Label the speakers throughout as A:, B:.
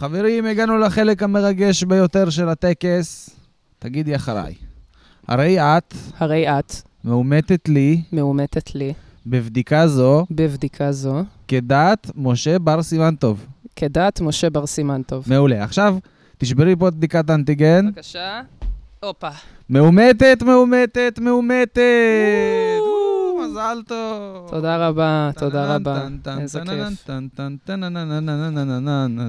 A: חברים, הגענו לחלק המרגש ביותר של הטקס. תגידי אחריי. הרי את
B: הרי את
A: מאומתת לי
B: מאומתת לי
A: בבדיקה זו
B: בבדיקה זו
A: כדעת משה בר סימן טוב.
B: כדת משה בר סימן טוב.
A: מעולה. עכשיו, תשברי פה את בדיקת האנטיגן.
B: בבקשה. הופה.
A: מאומתת, מאומתת, מאומתת! מזל טוב.
B: תודה רבה, תודה רבה. איזה כיף.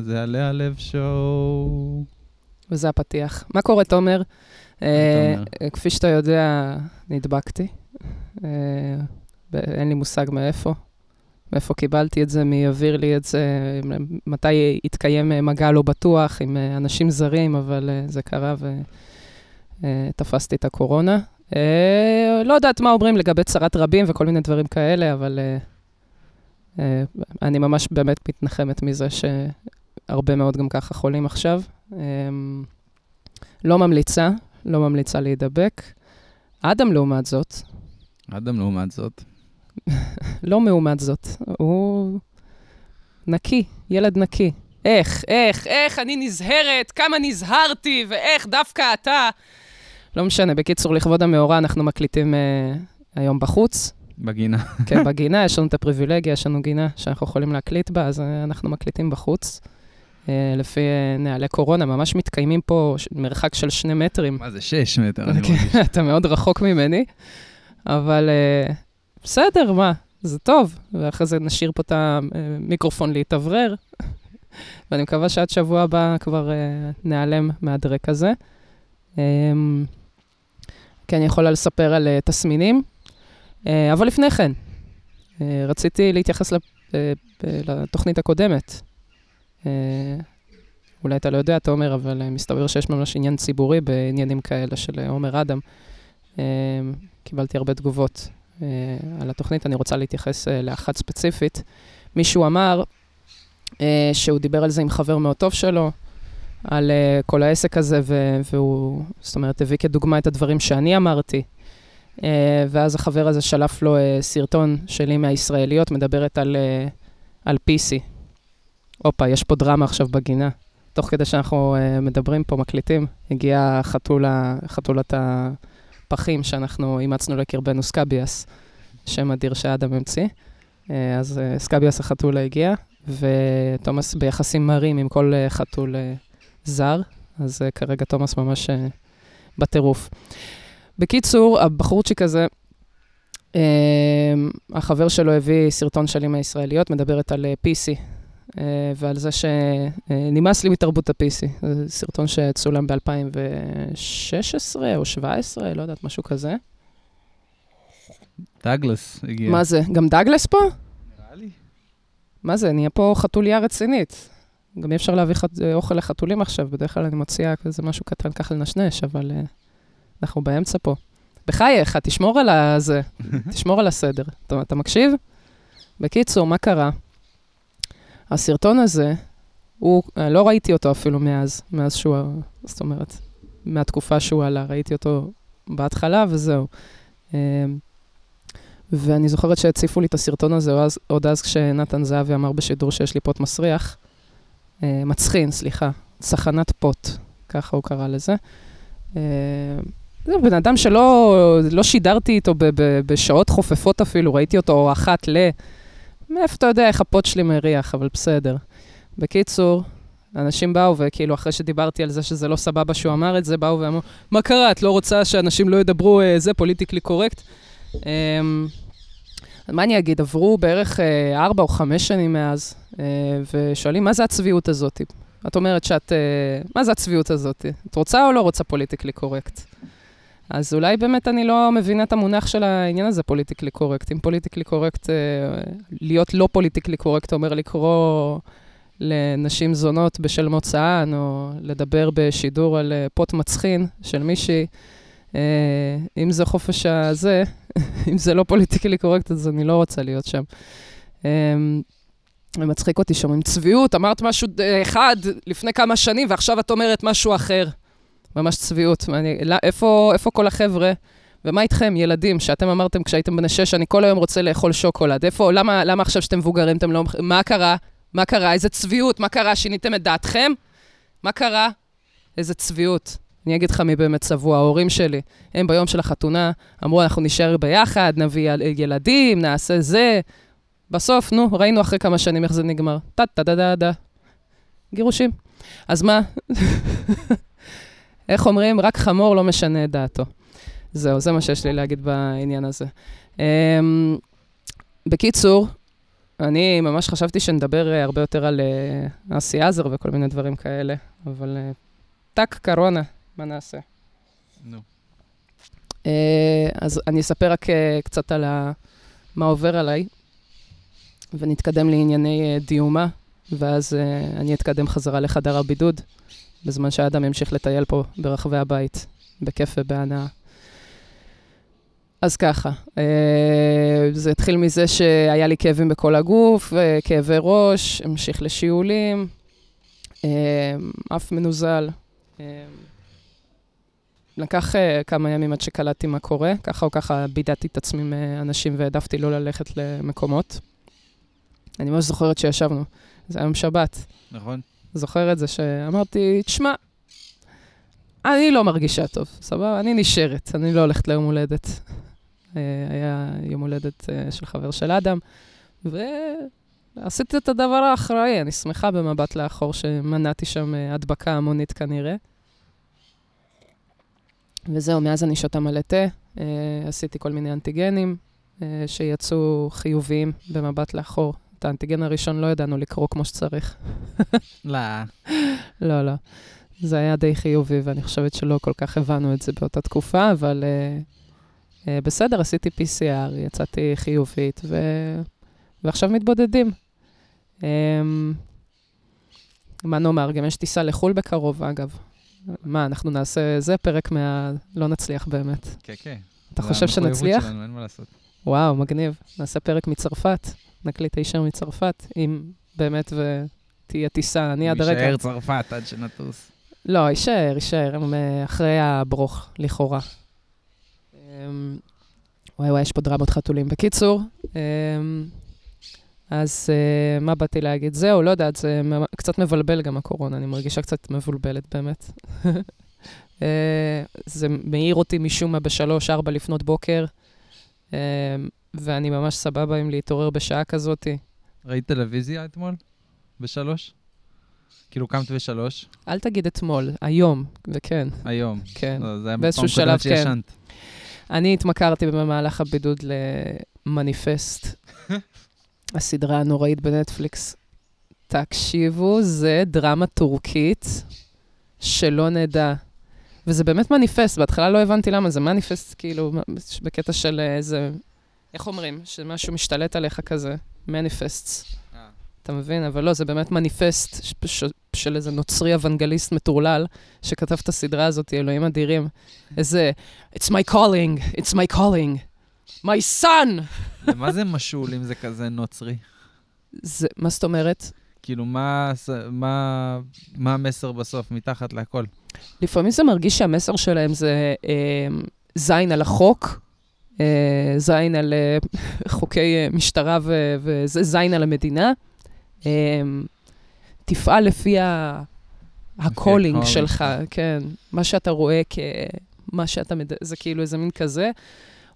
A: זה עלי הלב שואו.
B: וזה הפתיח. מה קורה, תומר? אה, כפי שאתה יודע, נדבקתי. אה, אין לי מושג מאיפה. מאיפה קיבלתי את זה, מי יעביר לי את זה, מתי יתקיים אה, מגע לא בטוח עם אנשים זרים, אבל זה קרה ותפסתי את הקורונה. אה, לא יודעת מה אומרים לגבי צרת רבים וכל מיני דברים כאלה, אבל אה, אה, אני ממש באמת מתנחמת מזה שהרבה מאוד גם ככה חולים עכשיו. אה, לא ממליצה, לא ממליצה להידבק. אדם, לעומת זאת,
A: אדם לעומת זאת.
B: לא מעומת זאת, הוא נקי, ילד נקי. איך, איך, איך אני נזהרת, כמה נזהרתי, ואיך דווקא אתה. לא משנה, בקיצור, לכבוד המאורע אנחנו מקליטים אה, היום בחוץ.
A: בגינה.
B: כן, בגינה, יש לנו את הפריבילגיה, יש לנו גינה שאנחנו יכולים להקליט בה, אז אה, אנחנו מקליטים בחוץ. אה, לפי אה, נהלי קורונה, ממש מתקיימים פה ש- מרחק של שני מטרים.
A: מה זה, שש מטר, אני
B: כן,
A: מרגיש.
B: אתה מאוד רחוק ממני, אבל אה, בסדר, מה, זה טוב. ואחרי זה נשאיר פה את המיקרופון להתאוורר, ואני מקווה שעד שבוע הבא כבר אה, ניעלם מהדרק הזה. אה, כן, אני יכולה לספר על אה, תסמינים, אה, אבל לפני כן, אה, רציתי להתייחס לתוכנית הקודמת. אולי אתה לא יודע, אתה אומר, אבל מסתבר שיש ממש עניין ציבורי בעניינים כאלה של עומר אדם. קיבלתי הרבה תגובות על התוכנית, אני רוצה להתייחס לאחת ספציפית. מישהו אמר שהוא דיבר על זה עם חבר מאוד טוב שלו, על אה, כל העסק הזה, ו- והוא, זאת אומרת, הביא כדוגמה את הדברים שאני אמרתי. אה, ואז החבר הזה שלף לו אה, סרטון שלי מהישראליות, מדברת על, אה, על PC. הופה, יש פה דרמה עכשיו בגינה. תוך כדי שאנחנו uh, מדברים פה, מקליטים, הגיעה חתולה, חתולת הפחים שאנחנו אימצנו לקרבנו, סקביאס, שם אדיר שאדם המציא. Uh, אז uh, סקביאס החתולה הגיע, ותומאס ביחסים מרים עם כל uh, חתול uh, זר, אז uh, כרגע תומאס ממש uh, בטירוף. בקיצור, הבחורצ'יק הזה, uh, החבר שלו הביא סרטון שלי מהישראליות, מדברת על uh, PC, אה, ועל זה שנמאס לי מתרבות ה-PC. זה סרטון שצולם ב-2016 או 2017, לא יודעת, משהו כזה.
A: דאגלס הגיע.
B: מה זה, גם דאגלס פה?
A: נראה לי.
B: מה זה, נהיה פה חתוליה רצינית. גם אי אפשר להביא חת... אוכל לחתולים עכשיו, בדרך כלל אני מוציאה כזה משהו קטן ככה לנשנש, אבל uh, אנחנו באמצע פה. בחייך, תשמור על הזה, תשמור על הסדר. אתה, אתה מקשיב? בקיצור, מה קרה? הסרטון הזה, הוא, אה, לא ראיתי אותו אפילו מאז, מאז שהוא, זאת אומרת, מהתקופה שהוא עלה, ראיתי אותו בהתחלה וזהו. אה, ואני זוכרת שהציפו לי את הסרטון הזה עוד אז, עוד אז כשנתן זהבי אמר בשידור שיש לי פוט מסריח. אה, מצחין, סליחה, צחנת פוט, ככה הוא קרא לזה. אה, זה בן אדם שלא לא שידרתי איתו ב, ב, בשעות חופפות אפילו, ראיתי אותו אחת ל... מאיפה אתה יודע איך הפוט שלי מריח, אבל בסדר. בקיצור, אנשים באו, וכאילו אחרי שדיברתי על זה שזה לא סבבה שהוא אמר את זה, באו ואמרו, מה קרה, את לא רוצה שאנשים לא ידברו אה, זה politically correct? אמ, מה אני אגיד, עברו בערך אה, ארבע או חמש שנים מאז, אה, ושואלים, מה זה הצביעות הזאת? את אומרת שאת, אה, מה זה הצביעות הזאת? את רוצה או לא רוצה politically correct? אז אולי באמת אני לא מבינה את המונח של העניין הזה, politically correct. אם politically correct, אה, להיות לא politically correct אומר לקרוא לנשים זונות בשל מוצאן, או לדבר בשידור על אה, פוט מצחין של מישהי, אה, אם זה חופש הזה, אם זה לא politically correct, אז אני לא רוצה להיות שם. אה, מצחיק אותי שאומרים, צביעות, אמרת משהו אה, אחד לפני כמה שנים, ועכשיו את אומרת משהו אחר. ממש צביעות. אני, לא, איפה, איפה כל החבר'ה? ומה איתכם, ילדים, שאתם אמרתם כשהייתם בני שש, אני כל היום רוצה לאכול שוקולד. איפה, למה, למה עכשיו שאתם מבוגרים אתם לא... מה קרה? מה קרה? איזה צביעות. מה קרה? שיניתם את דעתכם? מה קרה? איזה צביעות. אני אגיד לך מי באמת צבוע, ההורים שלי. הם ביום של החתונה אמרו, אנחנו נשאר ביחד, נביא יל- ילדים, נעשה זה. בסוף, נו, ראינו אחרי כמה שנים איך זה נגמר. טה-טה-דה-דה-דה. גירושים. אז מה? איך אומרים? רק חמור לא משנה את דעתו. זהו, זה מה שיש לי להגיד בעניין הזה. Um, בקיצור, אני ממש חשבתי שנדבר אה, הרבה יותר על uh, אסי עזר וכל מיני דברים כאלה, אבל uh, טאק, קורונה, מה נעשה?
A: נו.
B: Uh, אז אני אספר רק uh, קצת על ה... מה עובר עליי, ונתקדם לענייני uh, דיומה, ואז uh, אני אתקדם חזרה לחדר הבידוד, בזמן שהאדם ימשיך לטייל פה ברחבי הבית, בכיף ובהנאה. אז ככה, אה, זה התחיל מזה שהיה לי כאבים בכל הגוף, אה, כאבי ראש, המשיך לשיעולים, אה, אף מנוזל. אה, לקח אה, כמה ימים עד שקלטתי מה קורה, ככה או ככה בידדתי את עצמי מאנשים והעדפתי לא ללכת למקומות. אני ממש זוכרת שישבנו, זה היה יום שבת.
A: נכון?
B: זוכר את זה שאמרתי, תשמע, אני לא מרגישה טוב, סבבה? אני נשארת, אני לא הולכת ליום הולדת. אה, היה יום הולדת אה, של חבר של אדם, ועשיתי את הדבר האחראי. אני שמחה במבט לאחור שמנעתי שם אה, הדבקה המונית כנראה. וזהו, מאז אני שותה מלא תה, עשיתי כל מיני אנטיגנים שיצאו חיוביים במבט לאחור. את האנטיגן הראשון לא ידענו לקרוא כמו שצריך.
A: לא.
B: לא, לא. זה היה די חיובי, ואני חושבת שלא כל כך הבנו את זה באותה תקופה, אבל uh, uh, בסדר, עשיתי PCR, יצאתי חיובית, ו... ועכשיו מתבודדים. Um, מה נאמר, גם יש טיסה לחו"ל בקרוב, אגב. מה, אנחנו נעשה, זה פרק מה... לא נצליח באמת.
A: כן, כן.
B: אתה חושב שנצליח?
A: שלנו, אין מה לעשות.
B: וואו, מגניב. נעשה פרק מצרפת, נקליט הישר מצרפת, אם באמת ותהיה טיסה, אני עד הרגע.
A: יישאר צרפת עד שנטוס.
B: לא, יישאר, יישאר, הם אה, אחרי הברוך, לכאורה. אמ, וואי וואי, יש פה דרמות חתולים. בקיצור, אמ, אז אה, מה באתי להגיד? זהו, לא יודעת, זה קצת מבלבל גם הקורונה, אני מרגישה קצת מבולבלת באמת. אה, זה מעיר אותי משום מה בשלוש, ארבע לפנות בוקר, אמ, ואני ממש סבבה עם להתעורר בשעה כזאתי.
A: ראית טלוויזיה אתמול? בשלוש? כאילו קמת בשלוש,
B: אל תגיד אתמול, היום, וכן,
A: היום.
B: כן.
A: לא, זה היה
B: באיזשהו שלב, כן.
A: שישנת.
B: אני התמכרתי במהלך הבידוד למניפסט, הסדרה הנוראית בנטפליקס. תקשיבו, זה דרמה טורקית שלא נדע. וזה באמת מניפסט, בהתחלה לא הבנתי למה, זה מניפסט כאילו בקטע של איזה, איך אומרים? שמשהו משתלט עליך כזה, מניפסטס. אתה מבין? אבל לא, זה באמת מניפסט של איזה נוצרי אוונגליסט מטורלל, שכתב את הסדרה הזאת, אלוהים אדירים. איזה, It's my calling, it's my calling, my son!
A: מה זה משול אם זה כזה נוצרי?
B: זה, מה זאת אומרת?
A: כאילו, מה מה- מה המסר בסוף, מתחת להכל?
B: לפעמים זה מרגיש שהמסר שלהם זה אה, זין על החוק, אה, זין על אה, חוקי אה, משטרה ו- וזה זין על המדינה. אה, תפעל לפי ה
A: calling
B: שלך,
A: שלך.
B: כן. מה שאתה רואה כמה שאתה, מד... זה כאילו איזה מין כזה.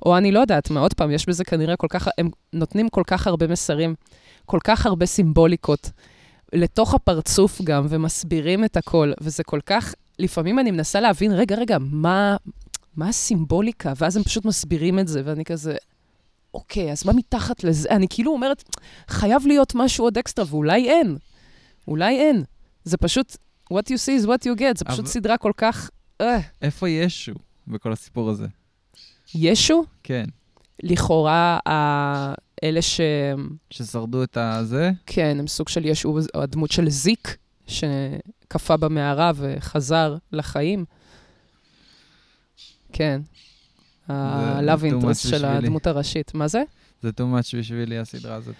B: או אני לא יודעת מה, עוד פעם, יש בזה כנראה כל כך, הם נותנים כל כך הרבה מסרים, כל כך הרבה סימבוליקות, לתוך הפרצוף גם, ומסבירים את הכל, וזה כל כך, לפעמים אני מנסה להבין, רגע, רגע, מה, מה הסימבוליקה? ואז הם פשוט מסבירים את זה, ואני כזה, אוקיי, אז מה מתחת לזה? אני כאילו אומרת, חייב להיות משהו עוד אקסטרה, ואולי אין. אולי אין. זה פשוט, what you see is what you get, זה פשוט
A: אבל-
B: סדרה כל כך... אה,
A: איפה ישו בכל הסיפור הזה?
B: ישו,
A: כן.
B: לכאורה, אלה ש...
A: ששרדו את הזה?
B: כן, הם סוג של ישו, הדמות של זיק, שקפא במערה וחזר לחיים. כן. ה-love interest של. הדמות הראשית. מה זה?
A: זה too much בשבילי, הסדרה הזאת.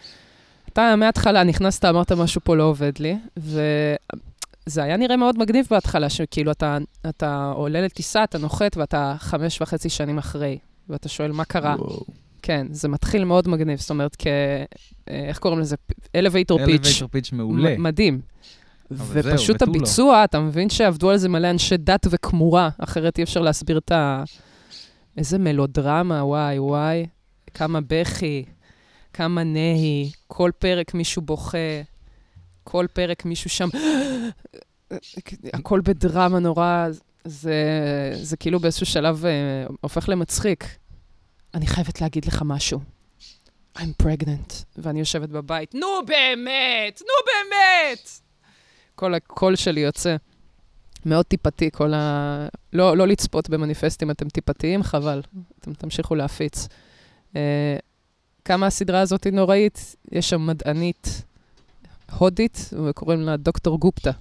B: אתה מההתחלה נכנסת, אמרת משהו פה לא עובד לי, וזה היה נראה מאוד מגניב בהתחלה, שכאילו אתה, אתה עולה לטיסה, אתה נוחת ואתה חמש וחצי שנים אחרי, ואתה שואל מה קרה.
A: וואו.
B: כן, זה מתחיל מאוד מגניב, זאת אומרת, כ... אה, איך קוראים לזה? elevator pitch.
A: אלווייטר פיץ' מעולה.
B: מדהים.
A: אבל זהו,
B: ופשוט
A: ותו לא.
B: הביצוע, אתה מבין שעבדו על זה מלא אנשי דת וכמורה, אחרת אי אפשר להסביר את ה... איזה מלודרמה, וואי, וואי. כמה בכי, כמה נהי, כל פרק מישהו בוכה, כל פרק מישהו שם... הכל בדרמה נורא, זה, זה כאילו באיזשהו שלב אה, הופך למצחיק. אני חייבת להגיד לך משהו. I'm pregnant, ואני יושבת בבית, נו באמת, נו באמת! כל הקול שלי יוצא. מאוד טיפתי, כל ה... לא, לא לצפות במניפסטים, אתם טיפתיים, חבל. אתם תמשיכו להפיץ. אה, כמה הסדרה הזאת היא נוראית? יש שם מדענית הודית, וקוראים לה דוקטור גופטה.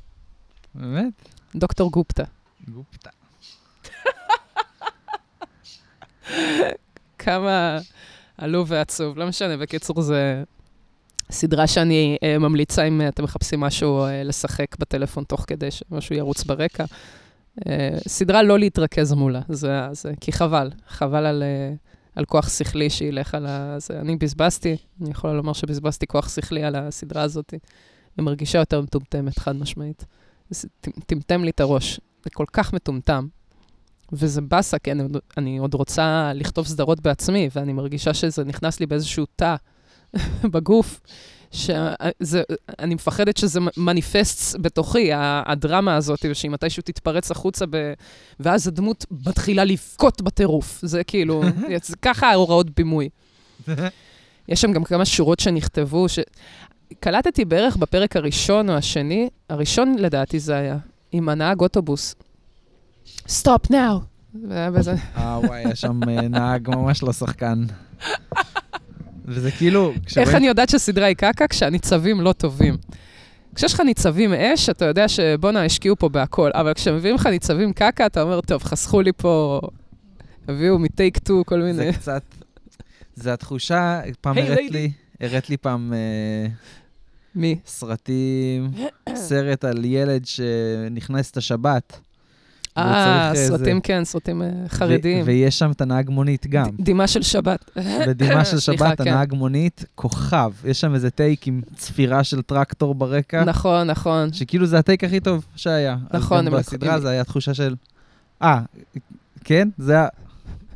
A: באמת?
B: דוקטור גופטה.
A: גופטה.
B: כמה עלוב ועצוב. לא משנה, בקיצור, זה סדרה שאני אה, ממליצה אם אה, אתם מחפשים משהו אה, לשחק בטלפון תוך כדי שמשהו ירוץ ברקע. אה, סדרה לא להתרכז מולה, זה, זה, כי חבל, חבל על, אה, על כוח שכלי שילך על ה... זה, אני בזבזתי, אני יכולה לומר שבזבזתי כוח שכלי על הסדרה הזאת. היא מרגישה יותר מטומטמת, חד משמעית. זה טמ- טמטם לי את הראש, זה כל כך מטומטם. וזה באסה, כי אני, אני עוד רוצה לכתוב סדרות בעצמי, ואני מרגישה שזה נכנס לי באיזשהו תא בגוף, שאני מפחדת שזה מניפסט בתוכי, הדרמה הזאת, ושהיא מתישהו תתפרץ החוצה, ב... ואז הדמות מתחילה לבכות בטירוף. זה כאילו, זה ככה ההוראות בימוי. יש שם גם כמה שורות שנכתבו, ש... קלטתי בערך בפרק הראשון או השני, הראשון לדעתי זה היה, עם הנהג אוטובוס. והיה בזה,
A: אה, וואי, יש שם אה, נהג ממש לא שחקן. וזה כאילו...
B: איך
A: כשרואים-
B: אני יודעת שהסדרה היא קקה? כשהניצבים לא טובים. כשיש לך ניצבים אש, אתה יודע שבואנה, השקיעו פה בהכל, אבל כשמביאים לך ניצבים קקה, אתה אומר, טוב, חסכו לי פה, הביאו מטייק טו, כל
A: זה
B: מיני...
A: קצת... זה התחושה, פעם
B: Hey,
A: הראת. לי, הראת לי פעם אה,
B: מי?
A: סרטים, סרט על ילד שנכנס את השבת.
B: אה, סרטים
A: זה.
B: כן, סרטים אה,
A: ו-
B: חרדיים.
A: ויש שם את הנהג מונית גם.
B: ד- דמעה של שבת.
A: בדימה של שבת,
B: כן.
A: הנהג מונית, כוכב. יש שם איזה טייק עם צפירה של טרקטור ברקע,
B: נכון, נכון.
A: שכאילו זה הטייק הכי טוב שהיה.
B: נכון, לקחו-
A: בסדרה זה היה תחושה של, אה, כן? זה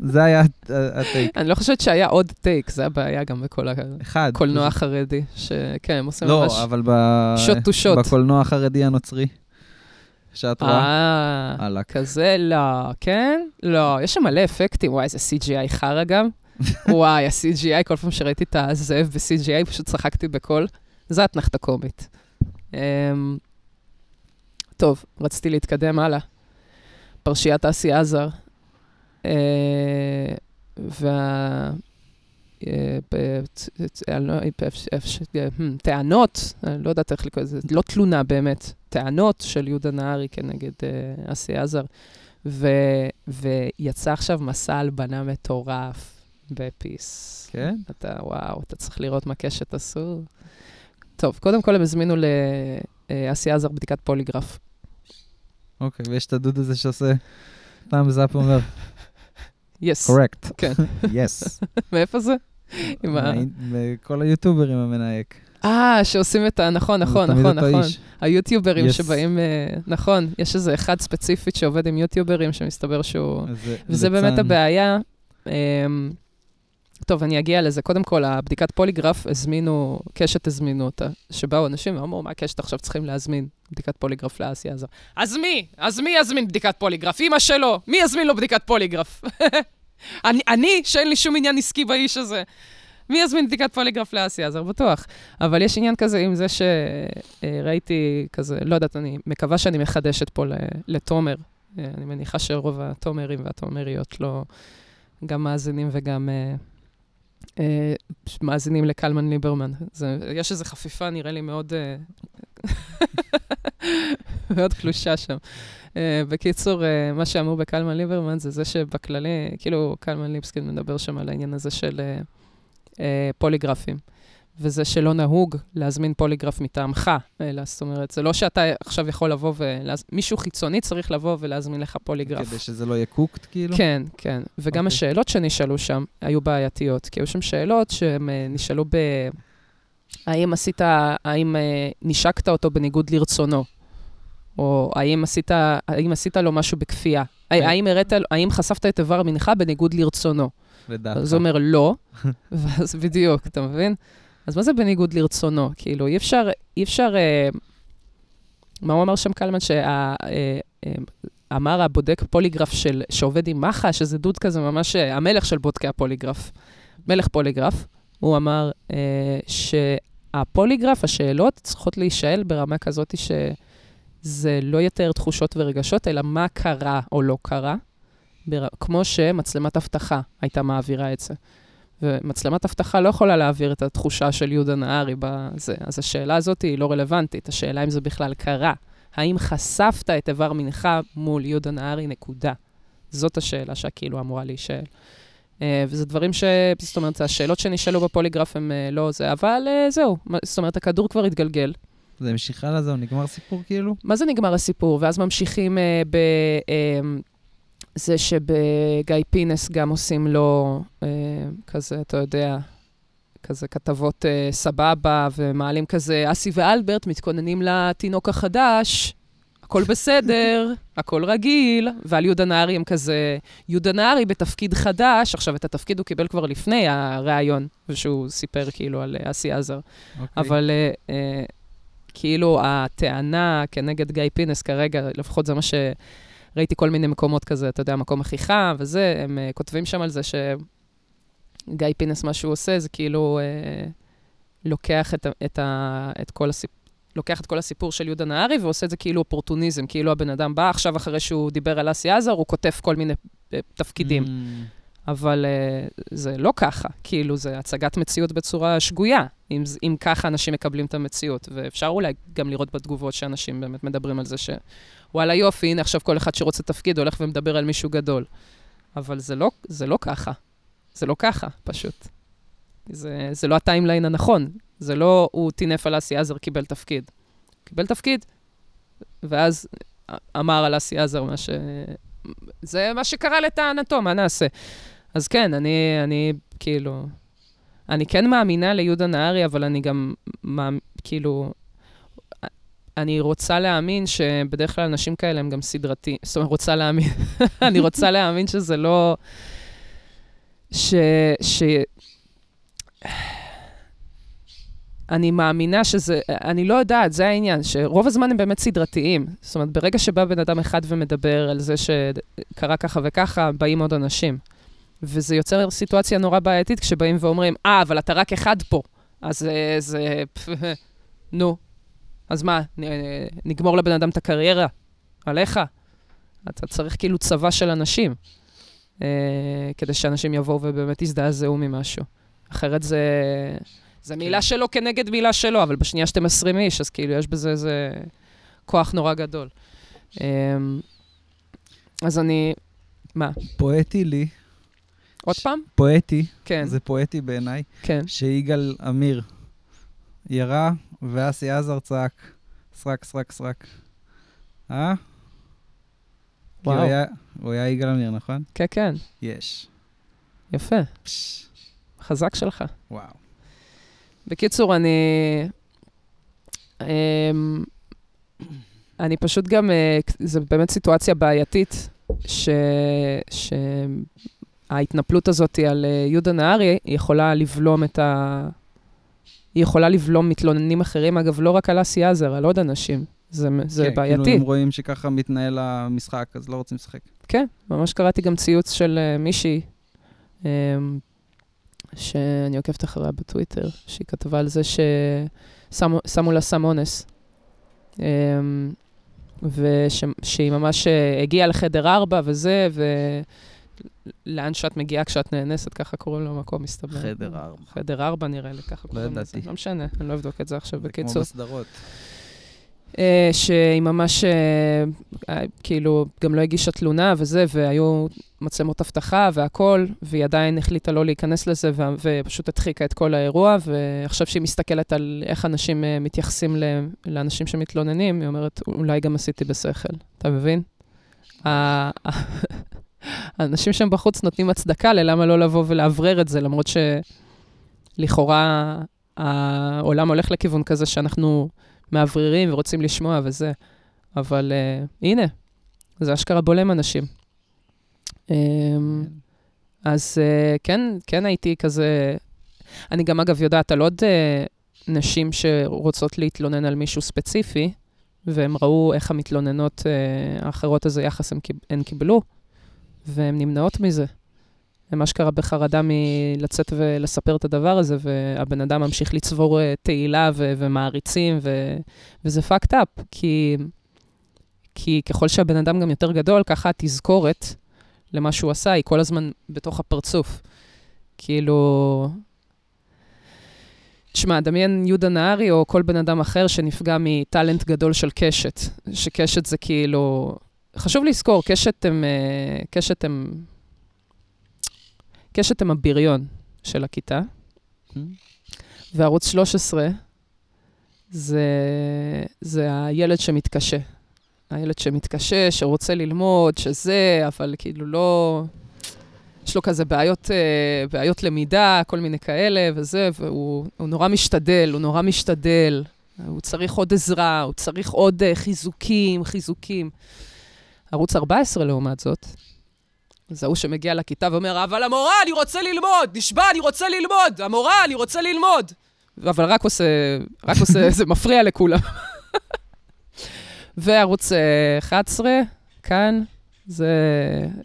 A: זה היה הט- הטייק.
B: אני לא חושבת שהיה עוד טייק, זה הבעיה גם בכל
A: אחד.
B: הקולנוע החרדי, שכן, הם עושים
A: לא,
B: ממש
A: אבל ב...
B: shot to shot.
A: בקולנוע החרדי הנוצרי, שאת רואה,
B: אה. כזה לא, כן? לא, יש שם מלא אפקטים, וואי, איזה CGI חרא גם. וואי, ה-CGI, כל פעם שראיתי את הזאב ב-CGI, פשוט צחקתי בקול. זה אתנחתה קומית. אמ, טוב, רציתי להתקדם הלאה. פרשיית אסי עזר. אה, וה... טענות, אני לא יודעת איך לקרוא לזה, לא תלונה באמת, טענות של יהודה נהרי כנגד אה, אסי עזר. ויצא עכשיו מסע הלבנה מטורף בפיס.
A: כן?
B: אתה, וואו, אתה צריך לראות מה קשת עשו. טוב, קודם כל הם הזמינו לאסי עזר בדיקת פוליגרף.
A: אוקיי, ויש את הדוד הזה שעושה thumbs up ואומר,
B: יס.
A: correct,
B: כן.
A: yes.
B: מאיפה זה?
A: כל היוטוברים המנהיק.
B: אה, שעושים את ה... נכון, נכון,
A: זה
B: נכון, נכון. היוטיוברים
A: Yes.
B: שבאים, אה, נכון, יש איזה אחד ספציפית שעובד עם יוטיוברים, שמסתבר שהוא...
A: זה
B: וזה באמת
A: ליצן.
B: הבעיה. טוב, אני אגיע לזה. קודם כל, הבדיקת פוליגרף, הזמינו, קשת הזמינו אותה, שבאו אנשים ואמרו, מה קשת עכשיו צריכים להזמין בדיקת פוליגרף לאסי עזר? אז מי? אז מי יזמין בדיקת פוליגרף? אמא שלו, מי יזמין לו בדיקת פוליגרף? אני, אני, שאין לי שום עניין עסקי באיש הזה. מי יזמין בדיקת פוליגרף לאסי עזר? בטוח. אבל יש עניין כזה עם זה שראיתי כזה, לא יודעת, אני מקווה שאני מחדשת פה לתומר. אה, אני מניחה שרוב התומרים והתומריות לא גם מאזינים וגם אה, אה, מאזינים לקלמן ליברמן. זה, יש איזו חפיפה, נראה לי, מאוד, אה, מאוד קלושה שם. אה, בקיצור, אה, מה שאמרו בקלמן ליברמן זה זה שבכללי, כאילו, קלמן ליבסקין מדבר שם על העניין הזה של אה, אה, פוליגרפים. וזה שלא נהוג להזמין פוליגרף מטעמך, אלא זאת אומרת, זה לא שאתה עכשיו יכול לבוא ו... מישהו חיצוני צריך לבוא ולהזמין לך פוליגרף.
A: כדי שזה לא יהיה קוקט, כאילו?
B: כן, כן. וגם
A: אוקיי.
B: השאלות שנשאלו שם היו בעייתיות, כי היו שם שאלות שהם אה, נשאלו ב... האם עשית, האם אה, נשקת אותו בניגוד לרצונו? או האם עשית, האם עשית לו משהו בכפייה? האם, הראת, האם חשפת את איבר מנחה בניגוד לרצונו?
A: לדעתך.
B: אז הוא אומר לא, ואז בדיוק, אתה מבין? אז מה זה בניגוד לרצונו? כאילו, אי אפשר, אי אפשר... אה, מה הוא אמר שם קלמן? שאמר הבודק פוליגרף של, שעובד עם מח"ש, איזה דוד כזה, ממש אה, המלך של בודקי הפוליגרף, מלך פוליגרף, הוא אמר אה, שהפוליגרף, השאלות צריכות להישאל ברמה כזאת שזה לא יותר תחושות ורגשות, אלא מה קרה או לא קרה, בר... כמו שמצלמת אבטחה הייתה מעבירה את זה. ומצלמת אבטחה לא יכולה להעביר את התחושה של יהודה נהרי בזה. אז השאלה הזאת היא לא רלוונטית, השאלה אם זה בכלל קרה. האם חשפת את איבר מנך מול יהודה נהרי, נקודה. זאת השאלה שכאילו אמורה להישאל. Uh, וזה דברים ש... זאת אומרת, השאלות שנשאלו בפוליגרף הם uh, לא זה, אבל uh, זהו. זאת אומרת, הכדור כבר התגלגל.
A: זה המשיך הלאה, זהו, נגמר סיפור כאילו?
B: מה זה נגמר הסיפור? ואז ממשיכים uh, ב... Uh, זה שבגיא פינס גם עושים לו אה, כזה, אתה יודע, כזה כתבות אה, סבבה, ומעלים כזה, אסי ואלברט מתכוננים לתינוק החדש, הכל בסדר, הכל רגיל, ועל יהודה נהרי הם כזה, יהודה נהרי בתפקיד חדש, עכשיו את התפקיד הוא קיבל כבר לפני הריאיון, ושהוא סיפר כאילו על אה, אסי עזר.
A: אוקיי.
B: אבל אה, אה, כאילו הטענה כנגד גיא פינס כרגע, לפחות זה מה ש... ראיתי כל מיני מקומות כזה, אתה יודע, מקום הכי חם וזה, הם uh, כותבים שם על זה שגיא פינס, מה שהוא עושה, זה כאילו uh, לוקח את, את, ה, את כל הסיפור. לוקח את כל הסיפור של יהודה נהרי ועושה את זה כאילו אופורטוניזם, כאילו הבן אדם בא עכשיו אחרי שהוא דיבר על אסי עזר, הוא כותב כל מיני uh, תפקידים. Mm. אבל uh, זה לא ככה, כאילו, זה הצגת מציאות בצורה שגויה, אם, אם ככה אנשים מקבלים את המציאות. ואפשר אולי גם לראות בתגובות שאנשים באמת מדברים על זה ש... וואלה יופי, הנה עכשיו כל אחד שרוצה תפקיד הולך ומדבר על מישהו גדול. אבל זה לא, זה לא ככה. זה לא ככה, פשוט. זה, זה לא הטיימליין הנכון. זה לא הוא טינף על אסי עזר, קיבל תפקיד. קיבל תפקיד, ואז אמר על אסי עזר מה ש... זה מה שקרה לטענתו, מה נעשה? אז כן, אני, אני כאילו... אני כן מאמינה ליהודה נהרי, אבל אני גם, מה, כאילו, אני רוצה להאמין שבדרך כלל אנשים כאלה הם גם סדרתיים. זאת אומרת, רוצה להאמין, אני רוצה להאמין שזה לא... ש... ש... אני מאמינה שזה, אני לא יודעת, זה העניין, שרוב הזמן הם באמת סדרתיים. זאת אומרת, ברגע שבא בן אדם אחד ומדבר על זה שקרה ככה וככה, באים עוד אנשים. וזה יוצר סיטואציה נורא בעייתית כשבאים ואומרים, אה, אבל אתה רק אחד פה. אז זה... נו, אז מה, נגמור לבן אדם את הקריירה? עליך? אתה צריך כאילו צבא של אנשים, אה, כדי שאנשים יבואו ובאמת יזדעזעו ממשהו. אחרת זה, זה כן. מילה שלו כנגד מילה שלו, אבל בשנייה שאתם 20 איש, אז כאילו יש בזה איזה כוח נורא גדול. אה, אז אני... מה?
A: פואטי לי.
B: עוד ש... פעם?
A: פואטי.
B: כן.
A: זה פואטי בעיניי.
B: כן.
A: שיגאל עמיר ירה, ואסי עזר צעק, סרק, סרק, סרק. אה?
B: וואו.
A: הוא היה, הוא היה יגאל עמיר, נכון?
B: כן, כן.
A: יש.
B: יפה.
A: פש.
B: חזק שלך.
A: וואו.
B: בקיצור, אני... אמ, אני פשוט גם, אה, זו באמת סיטואציה בעייתית, ש... שההתנפלות הזאת על אה, יהודה נהרי יכולה לבלום את ה... היא יכולה לבלום מתלוננים אחרים, אגב, לא רק על אסי עזר, על עוד אנשים. זה, זה
A: כן,
B: בעייתי.
A: כאילו הם רואים שככה מתנהל המשחק, אז לא רוצים לשחק.
B: כן, ממש קראתי גם ציוץ של uh, מישהי, um, שאני עוקבת אחריה בטוויטר, שהיא כתבה על זה ששמו לה סם אונס. Um, ושהיא ממש uh, הגיעה לחדר ארבע וזה, ו... לאן שאת מגיעה כשאת נאנסת, ככה קוראים לו מקום, מסתבר.
A: חדר ארבע.
B: חדר ארבע נראה לי, ככה
A: לא
B: קוראים לזה.
A: ידעתי.
B: לא משנה, אני לא אבדוק את זה עכשיו בקיצור.
A: כמו בסדרות.
B: אה, שהיא ממש... אה, אה, כאילו, גם לא הגישה תלונה וזה, והיו מצלמות אבטחה והכול, והיא עדיין החליטה לא להיכנס לזה, ופשוט הדחיקה את כל האירוע, ועכשיו שהיא מסתכלת על איך אנשים מתייחסים לאנשים שמתלוננים, היא אומרת, אולי גם עשיתי בשכל, אתה מבין? האנשים שם בחוץ נותנים הצדקה ללמה לא לבוא ולאוורר את זה, למרות שלכאורה העולם הולך לכיוון כזה שאנחנו מאווררים ורוצים לשמוע וזה. אבל uh, הנה, זה אשכרה בולם אנשים. Um, אז uh, כן, כן הייתי כזה... אני גם, אגב, יודעת על עוד uh, נשים שרוצות להתלונן על מישהו ספציפי, והם ראו איך המתלוננות uh, האחרות איזה יחס הם, הן קיבלו, והן נמנעות מזה. הם אשכרה בחרדה מלצאת ולספר את הדבר הזה, והבן אדם ממשיך לצבור uh, תהילה ו- ומעריצים, ו- וזה fucked up, כי... כי ככל שהבן אדם גם יותר גדול, ככה התזכורת למה שהוא עשה היא כל הזמן בתוך הפרצוף. כאילו... תשמע, דמיין יהודה נהרי או כל בן אדם אחר שנפגע מטאלנט גדול של קשת, שקשת זה כאילו... חשוב לזכור, קשת הם... אה, קשת הם... קשת הם הבריון של הכיתה, וערוץ 13 זה, זה הילד שמתקשה. הילד שמתקשה, שרוצה ללמוד, שזה, אבל כאילו לא... יש לו כזה בעיות, אה, בעיות למידה, כל מיני כאלה וזה, והוא נורא משתדל, הוא נורא משתדל. הוא צריך עוד עזרה, הוא צריך עוד אה, חיזוקים, חיזוקים. ערוץ 14, לעומת זאת, זה ההוא שמגיע לכיתה ואומר, אבל המורה, אני רוצה ללמוד! נשבע, אני רוצה ללמוד! המורה, אני רוצה ללמוד! אבל רק עושה, רק עושה, זה מפריע לכולם. וערוץ 11, אה, כאן, זה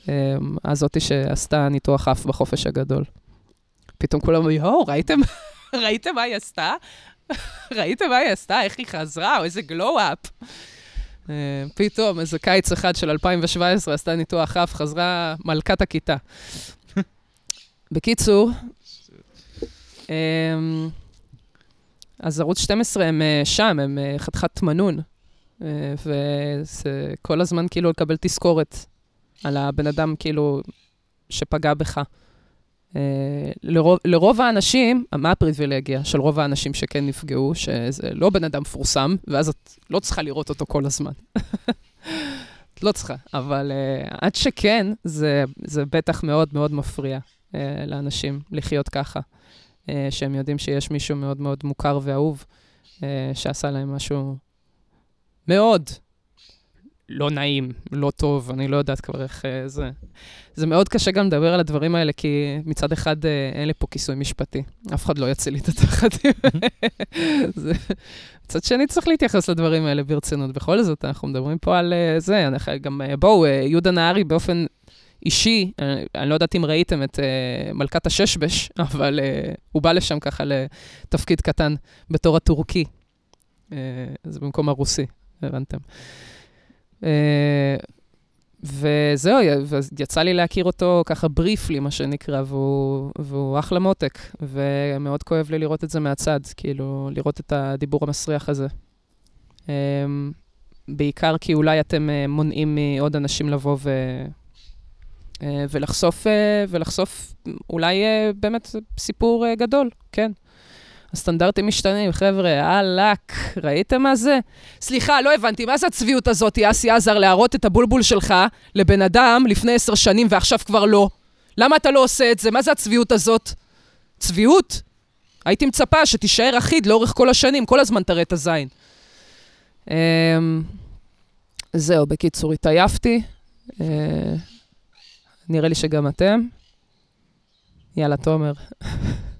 B: אה, הזאתי שעשתה ניתוח אף בחופש הגדול. פתאום כולם אומרים, יואו, ראיתם, ראיתם מה היא עשתה? ראיתם מה היא עשתה? איך היא חזרה? או איזה גלו-אפ. Uh, פתאום, איזה קיץ אחד של 2017, עשתה ניתוח אף, חזרה מלכת הכיתה. בקיצור, um, אז ערוץ 12 הם uh, שם, הם uh, חתיכת מנון. אה, וזה כל הזמן כאילו לקבל תזכורת על הבן אדם כאילו שפגע בך. אה, לרוב, לרוב האנשים, מה הפריבילגיה של רוב האנשים שכן נפגעו, שזה לא בן אדם מפורסם, ואז את לא צריכה לראות אותו כל הזמן. את לא צריכה, אבל uh, עד שכן, זה, זה בטח מאוד מאוד מפריע uh, לאנשים לחיות ככה, uh, שהם יודעים שיש מישהו מאוד מאוד מוכר ואהוב, uh, שעשה להם משהו מאוד לא נעים, לא טוב, אני לא יודעת כבר איך uh, זה. זה מאוד קשה גם לדבר על הדברים האלה, כי מצד אחד uh, אין לי פה כיסוי משפטי. אף אחד לא יציל לי את התחתים. מצד שני, צריך להתייחס לדברים האלה ברצינות. בכל זאת, אנחנו מדברים פה על uh, זה. אנחנו, גם, בואו, יהודה נהרי באופן אישי, אני, אני לא יודעת אם ראיתם את uh, מלכת הששבש, אבל uh, הוא בא לשם ככה לתפקיד קטן בתור הטורקי. Uh, זה במקום הרוסי. הבנתם. אה, וזהו, יצא לי להכיר אותו ככה בריפלי, מה שנקרא, והוא, והוא אחלה מותק, ומאוד כואב לי לראות את זה מהצד, כאילו, לראות את הדיבור המסריח הזה. אה, בעיקר כי אולי אתם אה, מונעים מעוד אנשים לבוא ו... ולחשוף, ולחשוף אולי באמת סיפור גדול, כן. הסטנדרטים משתנים, חבר'ה, אהלק, ראיתם מה זה? סליחה, לא הבנתי, מה זה הצביעות הזאת, אסי עזר, להראות את הבולבול שלך לבן אדם לפני עשר שנים ועכשיו כבר לא? למה אתה לא עושה את זה? מה זה הצביעות הזאת? צביעות? הייתי מצפה שתישאר אחיד לאורך כל השנים, כל הזמן תראה את הזין. אמ, זהו, בקיצור, התעייפתי. אה, נראה לי שגם אתם. יאללה, תומר.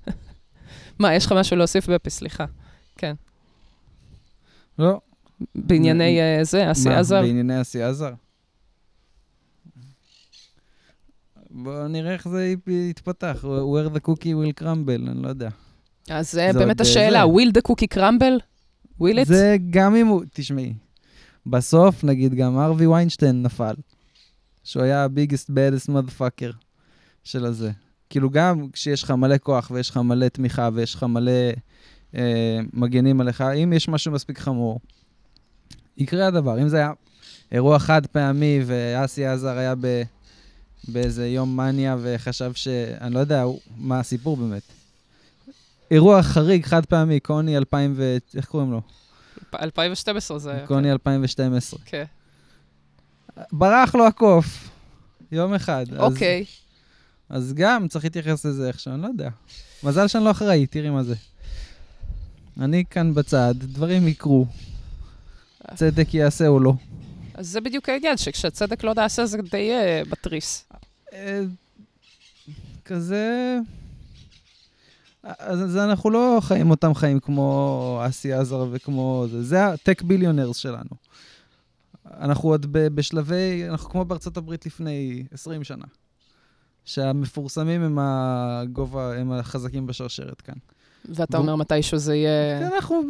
B: מה, יש לך משהו להוסיף בפי? סליחה. כן.
A: לא.
B: בענייני uh, זה, אסי עזר?
A: מה, בענייני אסי עזר? בואו נראה איך זה יתפתח. where the cookie will crumble, אני לא יודע.
B: אז זה באמת השאלה, will the cookie crumble? will it?
A: זה גם אם הוא, תשמעי, בסוף, נגיד, גם ארווי ויינשטיין נפל. שהוא היה ה-biggest, baddest motherfucker של הזה. כאילו גם כשיש לך מלא כוח ויש לך מלא תמיכה ויש לך מלא אה, מגנים עליך, אם יש משהו מספיק חמור, יקרה הדבר. אם זה היה אירוע חד פעמי, ואסי עזר היה ב, באיזה יום מניה וחשב ש... אני לא יודע מה הסיפור באמת. אירוע חריג, חד פעמי, קוני 2000 ו... איך קוראים לו?
B: 2012 זה היה.
A: קוני 2012.
B: כן.
A: ברח לו הקוף, יום אחד.
B: אוקיי.
A: אז גם צריך להתייחס לזה איכשהו, אני לא יודע. מזל שאני לא אחראי, תראי מה זה. אני כאן בצד, דברים יקרו. צדק יעשה או לא.
B: אז זה בדיוק העניין, שכשהצדק לא נעשה זה די אה, בתריס.
A: אה, כזה... אז, אז אנחנו לא חיים אותם חיים כמו אסי עזר וכמו זה. זה הטק ביליונרס שלנו. אנחנו עוד בשלבי, אנחנו כמו בארצות הברית לפני 20 שנה. שהמפורסמים הם הגובה, הם החזקים בשרשרת כאן.
B: ואתה אומר מתישהו זה יהיה
A: כן, אנחנו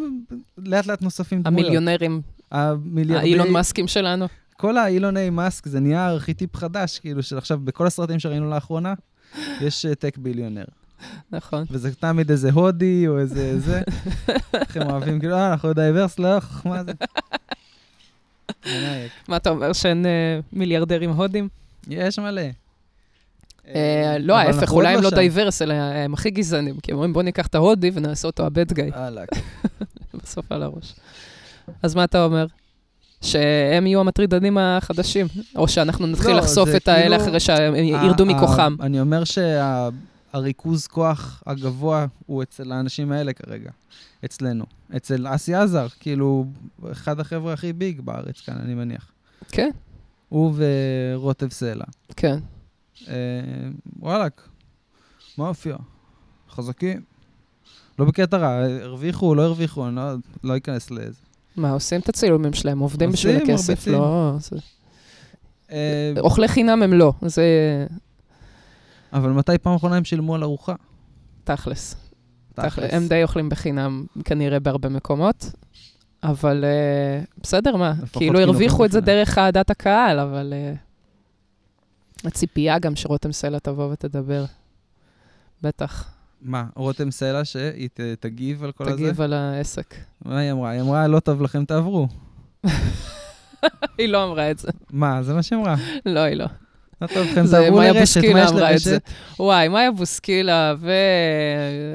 A: לאט לאט נוספים דמויות.
B: המיליונרים,
A: המיליארדי...
B: האילון מאסקים שלנו.
A: כל האילוני מאסק זה נהיה ארכיטיפ חדש, כאילו, של עכשיו, בכל הסרטים שראינו לאחרונה, יש אה, tech billionaire.
B: נכון.
A: וזה תמיד איזה הודי או איזה זה. איך הם אוהבים, כאילו, אה, אנחנו diverse, לא, מה זה?
B: מה אתה אומר, שאין אה, מיליארדרים הודים?
A: יש מלא.
B: אה, לא, ההפך, אולי הם לא
A: שם.
B: diverse, אלא הם הכי גזענים, כי הם אומרים, בוא ניקח את ההודי ונעשה אותו ה bad guy,
A: וואלכ.
B: בסוף על הראש. אז מה אתה אומר? שהם יהיו המטרידנים החדשים, או שאנחנו נתחיל
A: לא,
B: לחשוף את האלה
A: כאילו-
B: אחרי שהם ירדו מכוחם.
A: אני אומר שהריכוז כוח הגבוה הוא אצל האנשים האלה כרגע, אצלנו. אצל אסי עזר, כאילו, אחד החבר'ה הכי ביג בארץ כאן, אני מניח.
B: כן,
A: הוא ורוטב סלע.
B: כן.
A: אה, וואלכ, מה הופיע? חזקים. לא בקטע רע, הרוויחו, לא הרוויחו, אני לא, לא אכנס לזה.
B: מה, עושים את הצילומים שלהם, עובדים בשביל הכסף. לא... זה-
A: אה,
B: אוכלי חינם הם לא, זה
A: אבל מתי פעם אחרונה הם שילמו על ארוחה?
B: תכלס.
A: תכלס.
B: הם די אוכלים בחינם כנראה בהרבה מקומות, אבל אה, בסדר, מה? כאילו
A: חינוך
B: הרוויחו את זה. דרך אהדת הקהל, אבל אה, הציפייה גם שרותם סלע תבוא ותדבר. בטח,
A: מה, רותם סלע שהיא ת- תגיב על כל הזה?
B: תגיב על העסק.
A: מה היא אמרה? היא אמרה, לא טוב לכם, תעברו.
B: היא לא אמרה את זה.
A: מה, זה מה שהיא אמרה.
B: לא, היא לא.
A: לא טוב לכם, תעברו לרשת, מה יש. לרשת?
B: וואי, מאיה בוסקילה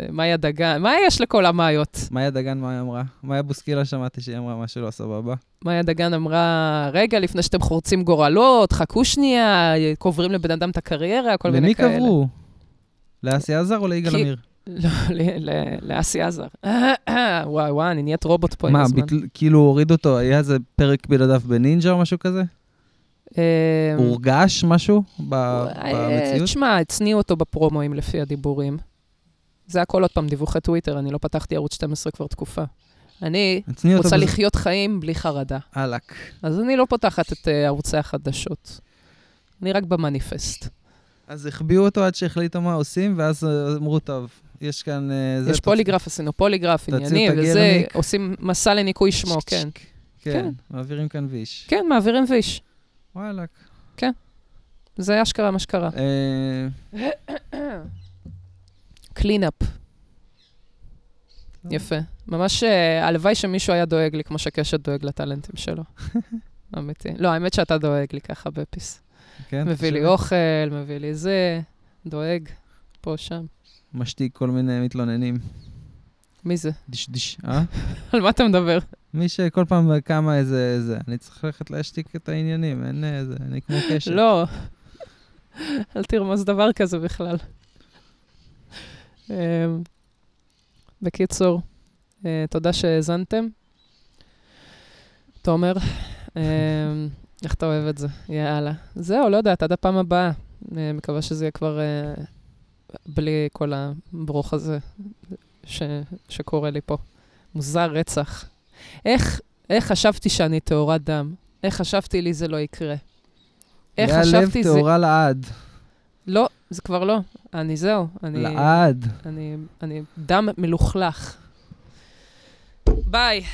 B: ומאיה דגן, מה יש לכל המאיות?
A: מאיה דגן, מה היא אמרה? מאיה בוסקילה, שמעתי שהיא אמרה משהו לא סבבה.
B: מאיה דגן אמרה, רגע, לפני שאתם חורצים גורלות, חכו שנייה, קוברים לבן אדם את הקריירה, כל מיני
A: למי
B: כאלה.
A: קברו? לאסי עזר או ליגאל עמיר?
B: לא, לאסי עזר. וואי, וואי, אני נהיית רובוט פה עם
A: מה,
B: הזמן.
A: ביטל- כאילו הוריד אותו, היה איזה פרק בלעדיו בנינג'ה או משהו כזה?
B: אה,
A: הורגש משהו
B: אה,
A: במציאות?
B: תשמע, הצניעו אותו בפרומואים לפי הדיבורים. זה הכל עוד פעם דיווחי טוויטר, אני לא פתחתי ערוץ 12 כבר תקופה. אני רוצה לחיות חיים בלי חרדה.
A: אהלק.
B: אז אני לא פותחת את אה, ערוצי החדשות. אני רק במניפסט.
A: אז החביאו אותו עד שהחליטו מה עושים, ואז אה, אמרו, טוב, יש כאן... זה,
B: יש פוליגרף, עשינו פוליגרף,
A: תוציאו
B: ענייני,
A: את
B: וזה. עושים מסע לניקוי שמו. כן,
A: כן. מעבירים כאן ויש.
B: כן, מעבירים ויש.
A: וואלכ.
B: זה אשכרה מה שקרה.
A: אה,
B: cleanup. יפה. ממש, אה, הלוואי שמישהו היה דואג לי כמו שקשת דואג לטאלנטים שלו. אמיתי. לא, האמת שאתה דואג לי ככה בפיס.
A: כן,
B: מביא לי אוכל, מביא לי זה, דואג, פה, שם.
A: משתיק כל מיני מתלוננים.
B: מי זה?
A: דיש דיש, אה?
B: על מה אתה מדבר?
A: מי שכל פעם קמה איזה... זה, אני צריך ללכת להשתיק את העניינים, אין איזה... אני כמו קשת.
B: לא. אל תרמוז דבר כזה בכלל. אמ, בקיצור, אה, תודה שהאזנתם. תומר, אמ, איך אתה אוהב את זה? יאללה. זהו, לא יודעת, עד הפעם הבאה. אה, מקווה שזה יהיה כבר אה, בלי כל הברוך הזה שקורה לי פה. מוזר רצח. איך, איך חשבתי שאני טהורת דם? איך חשבתי לי זה לא יקרה? איך
A: לב
B: חשבתי זה...
A: טהורה לעד.
B: לא, זה כבר לא. אני זהו. אני,
A: לעד.
B: אני, אני דם מלוכלך. ביי.